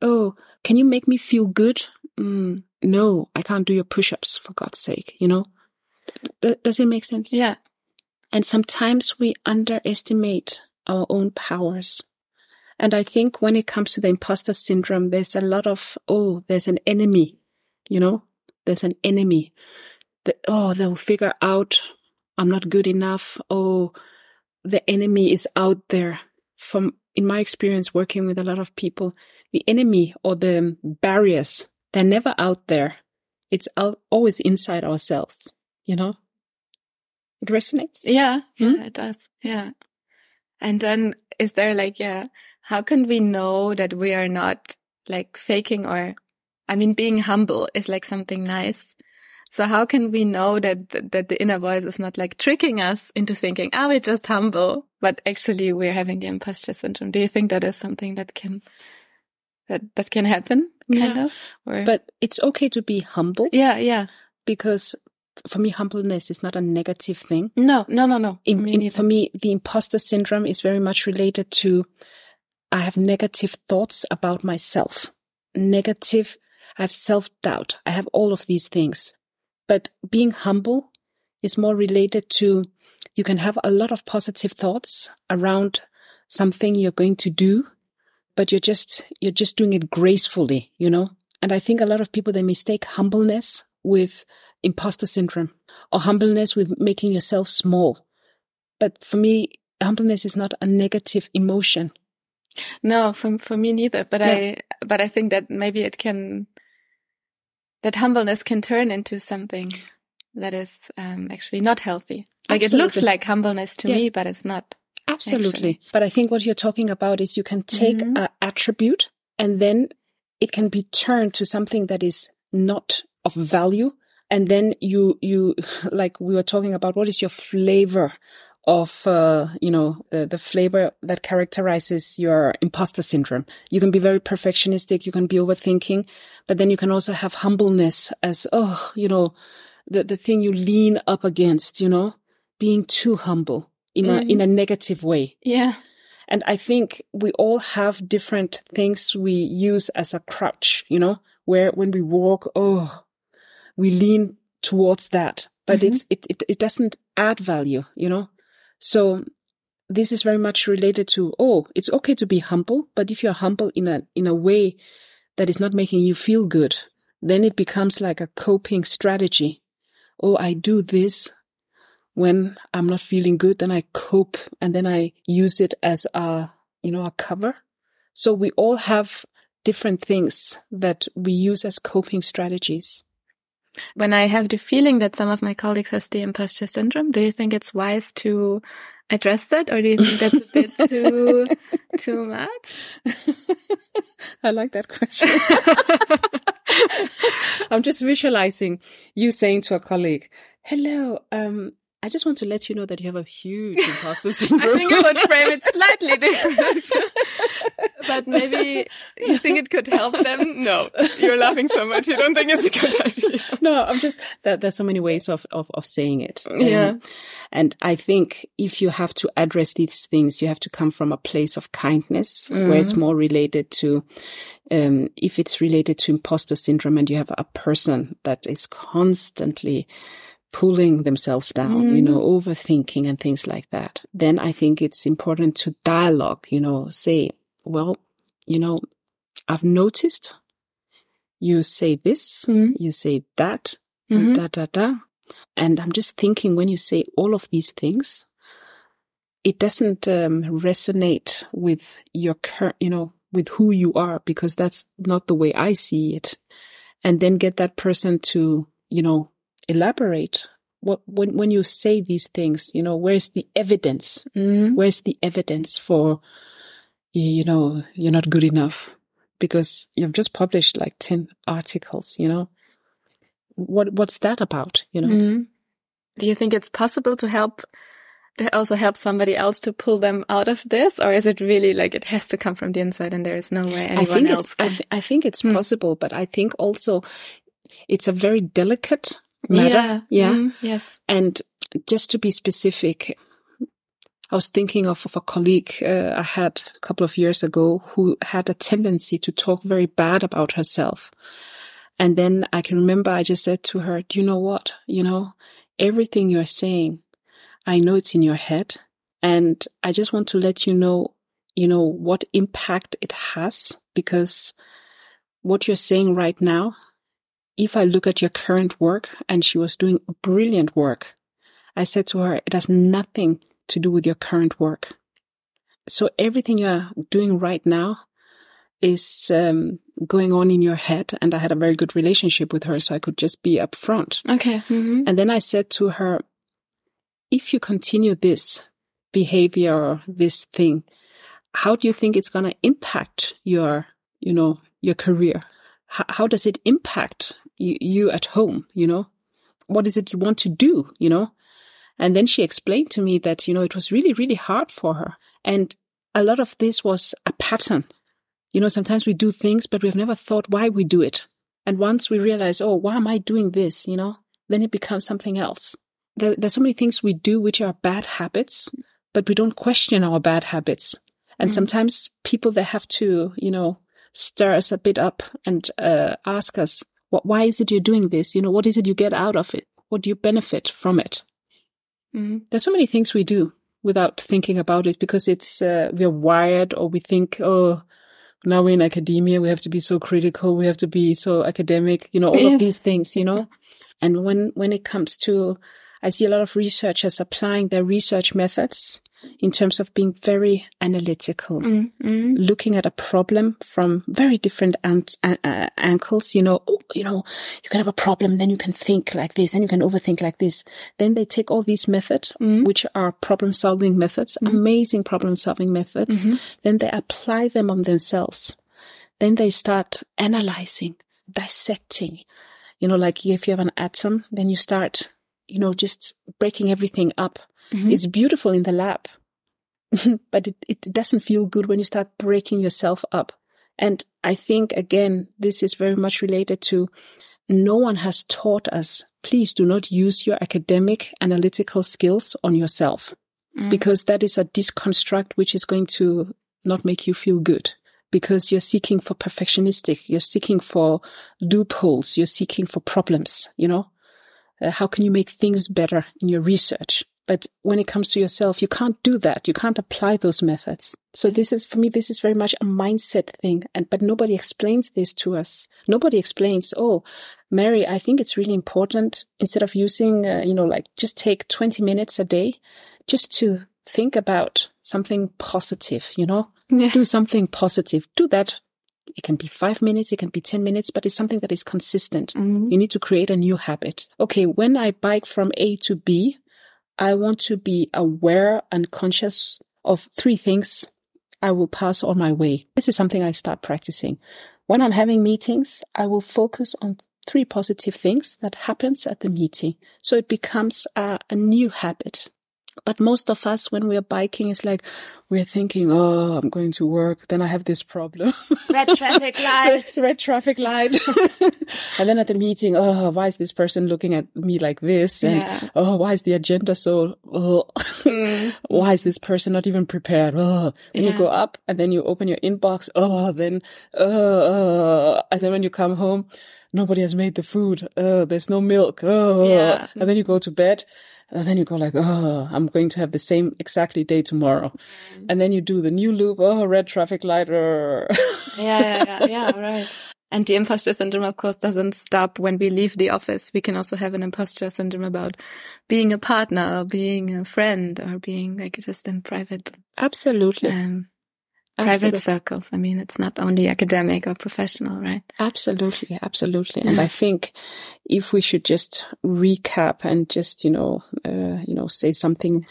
Oh, can you make me feel good? Mm, no, I can't do your push-ups for God's sake, you know? D- does it make sense? Yeah. And sometimes we underestimate our own powers. And I think when it comes to the imposter syndrome, there's a lot of, oh, there's an enemy, you know, there's an enemy oh, they'll figure out I'm not good enough. Oh, the enemy is out there. From, in my experience working with a lot of people, the enemy or the barriers, they're never out there. It's always inside ourselves, you know? It resonates. Yeah, hmm? yeah, it does. Yeah. And then is there like, yeah, how can we know that we are not like faking or, I mean, being humble is like something nice. So how can we know that, that the inner voice is not like tricking us into thinking, ah, oh, we're just humble, but actually we're having the imposter syndrome? Do you think that is something that can, that, that can happen kind yeah. of? Or? But it's okay to be humble. Yeah. Yeah. Because for me, humbleness is not a negative thing. No, no, no, no. In, me in, for me, the imposter syndrome is very much related to I have negative thoughts about myself, negative, I have self doubt. I have all of these things. But being humble is more related to you can have a lot of positive thoughts around something you're going to do, but you're just, you're just doing it gracefully, you know? And I think a lot of people, they mistake humbleness with imposter syndrome or humbleness with making yourself small. But for me, humbleness is not a negative emotion. No, for for me neither. But yeah. I but I think that maybe it can that humbleness can turn into something that is um, actually not healthy. Like Absolutely. it looks like humbleness to yeah. me, but it's not. Absolutely. Actually. But I think what you're talking about is you can take mm-hmm. an attribute and then it can be turned to something that is not of value and then you you like we were talking about what is your flavor of uh, you know the the flavor that characterizes your imposter syndrome you can be very perfectionistic you can be overthinking but then you can also have humbleness as oh you know the the thing you lean up against you know being too humble in mm. a in a negative way yeah and i think we all have different things we use as a crutch you know where when we walk oh we lean towards that, but mm-hmm. it's, it, it, it doesn't add value, you know? So this is very much related to, oh, it's okay to be humble, but if you're humble in a, in a way that is not making you feel good, then it becomes like a coping strategy. Oh, I do this when I'm not feeling good, then I cope and then I use it as a, you know, a cover. So we all have different things that we use as coping strategies. When I have the feeling that some of my colleagues has the imposter syndrome, do you think it's wise to address that or do you think that's a bit too too much? I like that question. I'm just visualizing you saying to a colleague, "Hello, um I just want to let you know that you have a huge imposter syndrome. I think I would frame it slightly different. but maybe you think it could help them? No, you're laughing so much. You don't think it's a good idea. no, I'm just that there's so many ways of, of, of saying it. Yeah. Um, and I think if you have to address these things, you have to come from a place of kindness where it's more related to, um, if it's related to imposter syndrome and you have a person that is constantly pulling themselves down, you know, overthinking and things like that, then I think it's important to dialogue, you know, say, well, you know, I've noticed you say this, Mhm. you say that, Mhm. da, da, da. And I'm just thinking when you say all of these things, it doesn't um, resonate with your current, you know, with who you are because that's not the way I see it. And then get that person to, you know, elaborate. What when when you say these things, you know, where's the evidence? Mm. Where's the evidence for, you know, you're not good enough because you've just published like ten articles. You know, what what's that about? You know. Mm. Do you think it's possible to help, to also help somebody else to pull them out of this? Or is it really like it has to come from the inside and there is no way anyone I think else it's I, th- I think it's Hmm. possible, but I think also it's a very delicate matter. Yeah. Yeah. Mm, yes. And just to be specific, I was thinking of, of a colleague uh, I had a couple of years ago who had a tendency to talk very bad about herself. And then I can remember I just said to her, do you know what? You know, everything you're saying, I know it's in your head. And I just want to let you know, you know, what impact it has because what you're saying right now, if I look at your current work and she was doing brilliant work, I said to her, it has nothing to do with your current work. So everything you're doing right now is um, going on in your head. And I had a very good relationship with her, so I could just be upfront. Okay. hmm And then I said to her, if you continue this behavior or this thing, how do you think it's going to impact your, you know, your career? How does it impact you, you at home? You know, what is it you want to do? You know? And then she explained to me that, you know, it was really, really hard for her. And a lot of this was a pattern. You know, sometimes we do things, but we've never thought why we do it. And once we realize, oh, why am I doing this? You know, then it becomes something else. There, there's so many things we do which are bad habits, but we don't question our bad habits. And Mm. sometimes people they have to, you know, stir us a bit up and uh, ask us, what, why is it you're doing this? You know, what is it you get out of it? What do you benefit from it? hmm There's so many things we do without thinking about it because it's uh, we're wired or we think, oh, now we're in academia, we have to be so critical, we have to be so academic, you know, all Yeah. of these things, you know. And when when it comes to, I see a lot of researchers applying their research methods in terms of being very analytical mm mm looking at a problem from very different an- an- uh, angles. You know, oh, you know, you can have a problem, then you can think like this, and you can overthink like this. Then they take all these methods, Mhm. which are problem solving methods, amazing problem solving methods. Mhm. Then they apply them on themselves. Then they start analyzing, dissecting. You know, like if you have an atom, then you start, you know, just breaking everything up. Mhm. It's beautiful in the lab, but it, it doesn't feel good when you start breaking yourself up. And I think again, this is very much related to no one has taught us, please do not use your academic analytical skills on yourself Mm. because that is a disconstruct which is going to not make you feel good because you're seeking for perfectionistic, you're seeking for loopholes, you're seeking for problems, you know? Uh, how can you make things better in your research? But when it comes to yourself, you can't do that. You can't apply those methods. So this is, for me, this is very much a mindset thing. And, but nobody explains this to us. Nobody explains, oh, Mary, I think it's really important instead of using, uh, you know, like just take 20 minutes a day just to think about something positive, you know? Yeah. Do something positive. Do that. It can be five minutes, it can be 10 minutes, but it's something that is consistent. Mhm. You need to create a new habit. Okay, when I bike from A to B, I want to be aware and conscious of three things I will pass on my way. This is something I start practicing. When I'm having meetings, I will focus on three positive things that happens at the meeting. So it becomes a, a new habit. But most of us, when we are biking, it's like we're thinking, "Oh, I'm going to work. Then I have this problem. Red traffic light. red traffic light." and then at the meeting, "Oh, why is this person looking at me like this?" And Yeah. "Oh, why is the agenda so? Oh. Mm. why is this person not even prepared?" Oh. Then you go up, and then you open your inbox. Oh, then, uh, uh, and then when you come home, nobody has made the food. Oh, there's no milk. Oh, Yeah. and then you go to bed. And then you go like, oh, I'm going to have the same exactly day tomorrow. And then you do the new loop. Oh, red traffic light. yeah, yeah, yeah, yeah, right. And the imposter syndrome, of course, doesn't stop when we leave the office. We can also have an imposter syndrome about being a partner or being a friend or being like just in private, Absolutely. um, private circles. I mean, it's not only academic or professional, right? Absolutely. Absolutely. And I think if we should just recap and just, you know, uh, you know, say something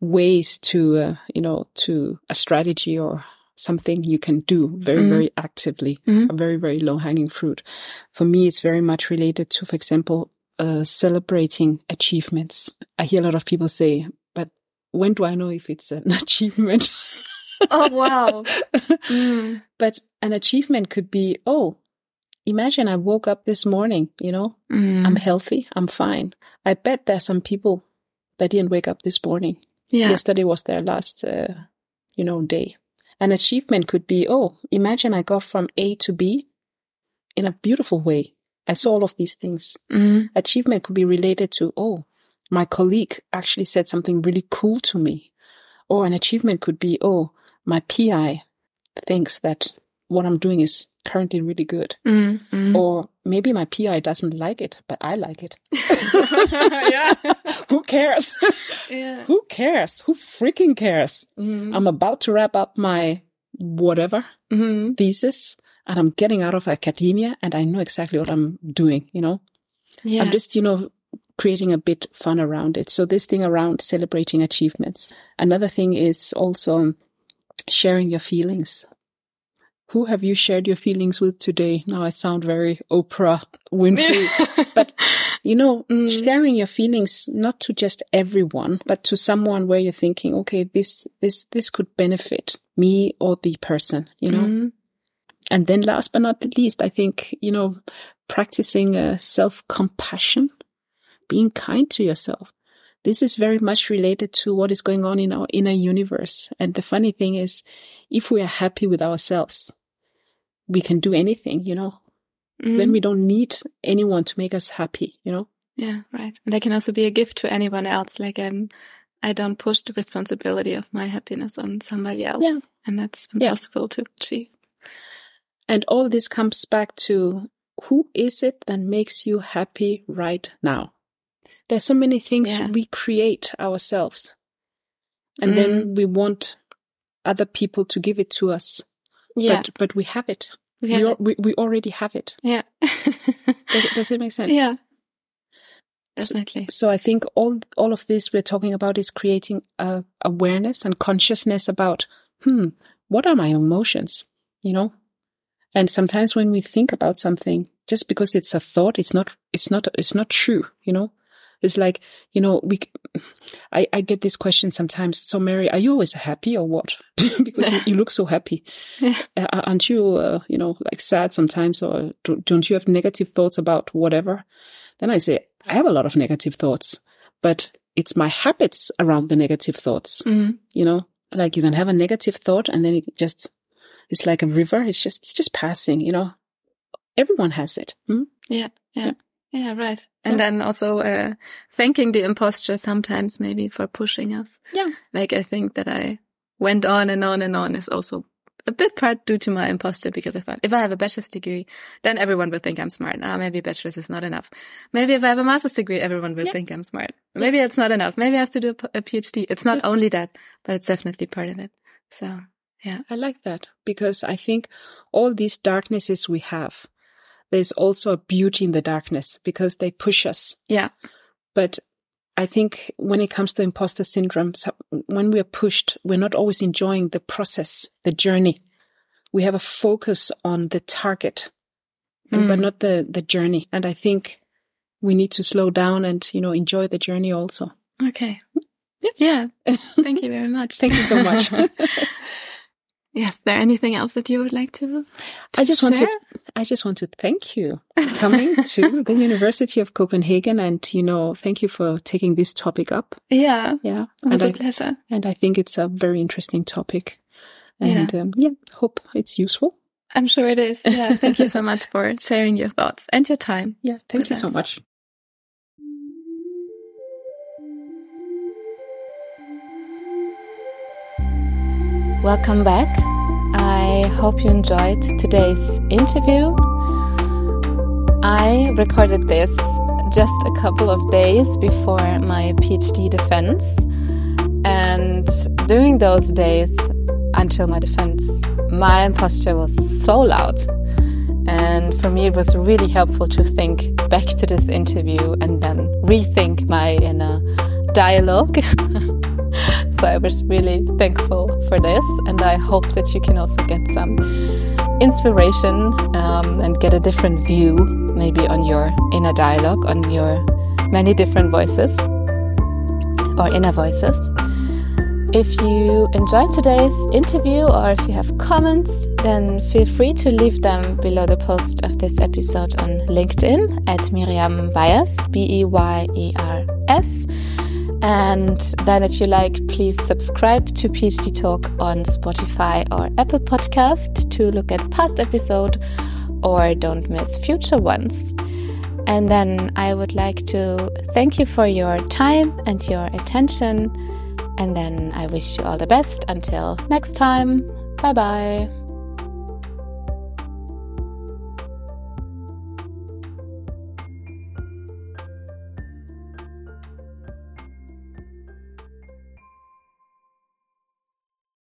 ways to, uh, you know, to a strategy or something you can do very, Mhm. very actively, Mhm. a very, very low hanging fruit. For me, it's very much related to, for example, uh, celebrating achievements. I hear a lot of people say, but when do I know if it's an achievement? Oh, wow. Mm. But an achievement could be, oh, imagine I woke up this morning, you know, Mm. I'm healthy, I'm fine. I bet there's some people that didn't wake up this morning. yeah. Yesterday was their last, uh, you know, day. An achievement could be, oh, imagine I got from A to B in a beautiful way. I saw all of these things. Mm. Achievement could be related to, oh, my colleague actually said something really cool to me. Or an achievement could be, oh, my PI thinks that what I'm doing is currently really good. Mm. Mm. Or maybe my PI doesn't like it, but I like it. yeah. Who cares? Yeah. Who cares? Who freaking cares? Mm. I'm about to wrap up my whatever Mm. thesis and I'm getting out of academia and I know exactly what I'm doing, you know? Yeah. I'm just, you know, creating a bit fun around it. So this thing around celebrating achievements. Another thing is also sharing your feelings. Who have you shared your feelings with today? Now I sound very Oprah Winfrey, but you know, Mm. sharing your feelings not to just everyone, but to someone where you're thinking, okay, this, this, this could benefit me or the person, you know? Mm. And then last but not least, I think, you know, practicing uh, self-compassion, being kind to yourself. This is very much related to what is going on in our inner universe. And the funny thing is, if we are happy with ourselves, we can do anything, you know, Mm. then we don't need anyone to make us happy, you know? Yeah, right. And that can also be a gift to anyone else. Like um, I don't push the responsibility of my happiness on somebody else, Yeah. and that's Yeah. impossible to achieve. And all this comes back to who is it that makes you happy right now? There's so many things Yeah. we create ourselves. And then we want other people to give it to us. Yeah, But, but we have it. yeah, We, al- we, we already have it. yeah, Does, it- does it make sense? yeah. Definitely. So I think all, all of this we're talking about is creating uh, awareness and consciousness about, hmm, what are my emotions? You know? And sometimes when we think about something, just because it's a thought, it's not, it's not, it's not true, you know? It's like, you know, we, I, I get this question sometimes. So Mary, are you always happy or what? because you, you look so happy. Yeah. Uh, aren't you, uh, you know, like sad sometimes or do, don't you have negative thoughts about whatever? Then I say, I have a lot of negative thoughts, but it's my habits around the negative thoughts. Mm. You know, like you can have a negative thought and then it just, it's like a river. It's just, it's just passing, you know, everyone has it. Hmm? Yeah, yeah, Yeah. yeah, right. And Yeah. then also uh, thanking the imposter sometimes maybe for pushing us. Yeah. Like I think that I went on and on and on is also a bit part due to my imposter because I thought if I have a bachelor's degree, then everyone will think I'm smart. Ah, maybe a bachelor's is not enough. Maybe if I have a master's degree, everyone will Yeah. think I'm smart. Maybe it's not enough. Maybe I have to do a PhD. It's not Yeah. only that, but it's definitely part of it. So yeah. I like that because I think all these darknesses we have, there's also a beauty in the darkness because they push us. Yeah. But I think when it comes to imposter syndrome, when we are pushed, we're not always enjoying the process, the journey. We have a focus on the target and, but hmm. not the, the journey. And I think we need to slow down and, you know, enjoy the journey also. Okay. Yeah. Thank you very much. Thank you so much. Yes. There anything else that you would like to? I just want to, I just want to thank you for coming to the University of Copenhagen and, you know, thank you for taking this topic up. Yeah. Yeah. It was And a I, pleasure. and I think it's a very interesting topic. And yeah. Um, yeah, hope it's useful. I'm sure it is. Yeah. Thank you so much for sharing your thoughts and your time. Yeah. Thank you so much. Welcome back. I hope you enjoyed today's interview. I recorded this just a couple of days before my PhD defense. And during those days, until my defense, my imposture was so loud. And for me, it was really helpful to think back to this interview and then rethink my inner dialogue. so I was really thankful for this, and I hope that you can also get some inspiration um, and get a different view, maybe on your inner dialogue, on your many different voices or inner voices. If you enjoyed today's interview or if you have comments, then feel free to leave them below the post of this episode on LinkedIn at Miriam Byers, B E Y E R S. And then, if you like, please subscribe to PhD Talk on Spotify or Apple Podcast to look at past episode or don't miss future ones. And then I would like to thank you for your time and your attention. And then I wish you all the best until next time. Bye bye.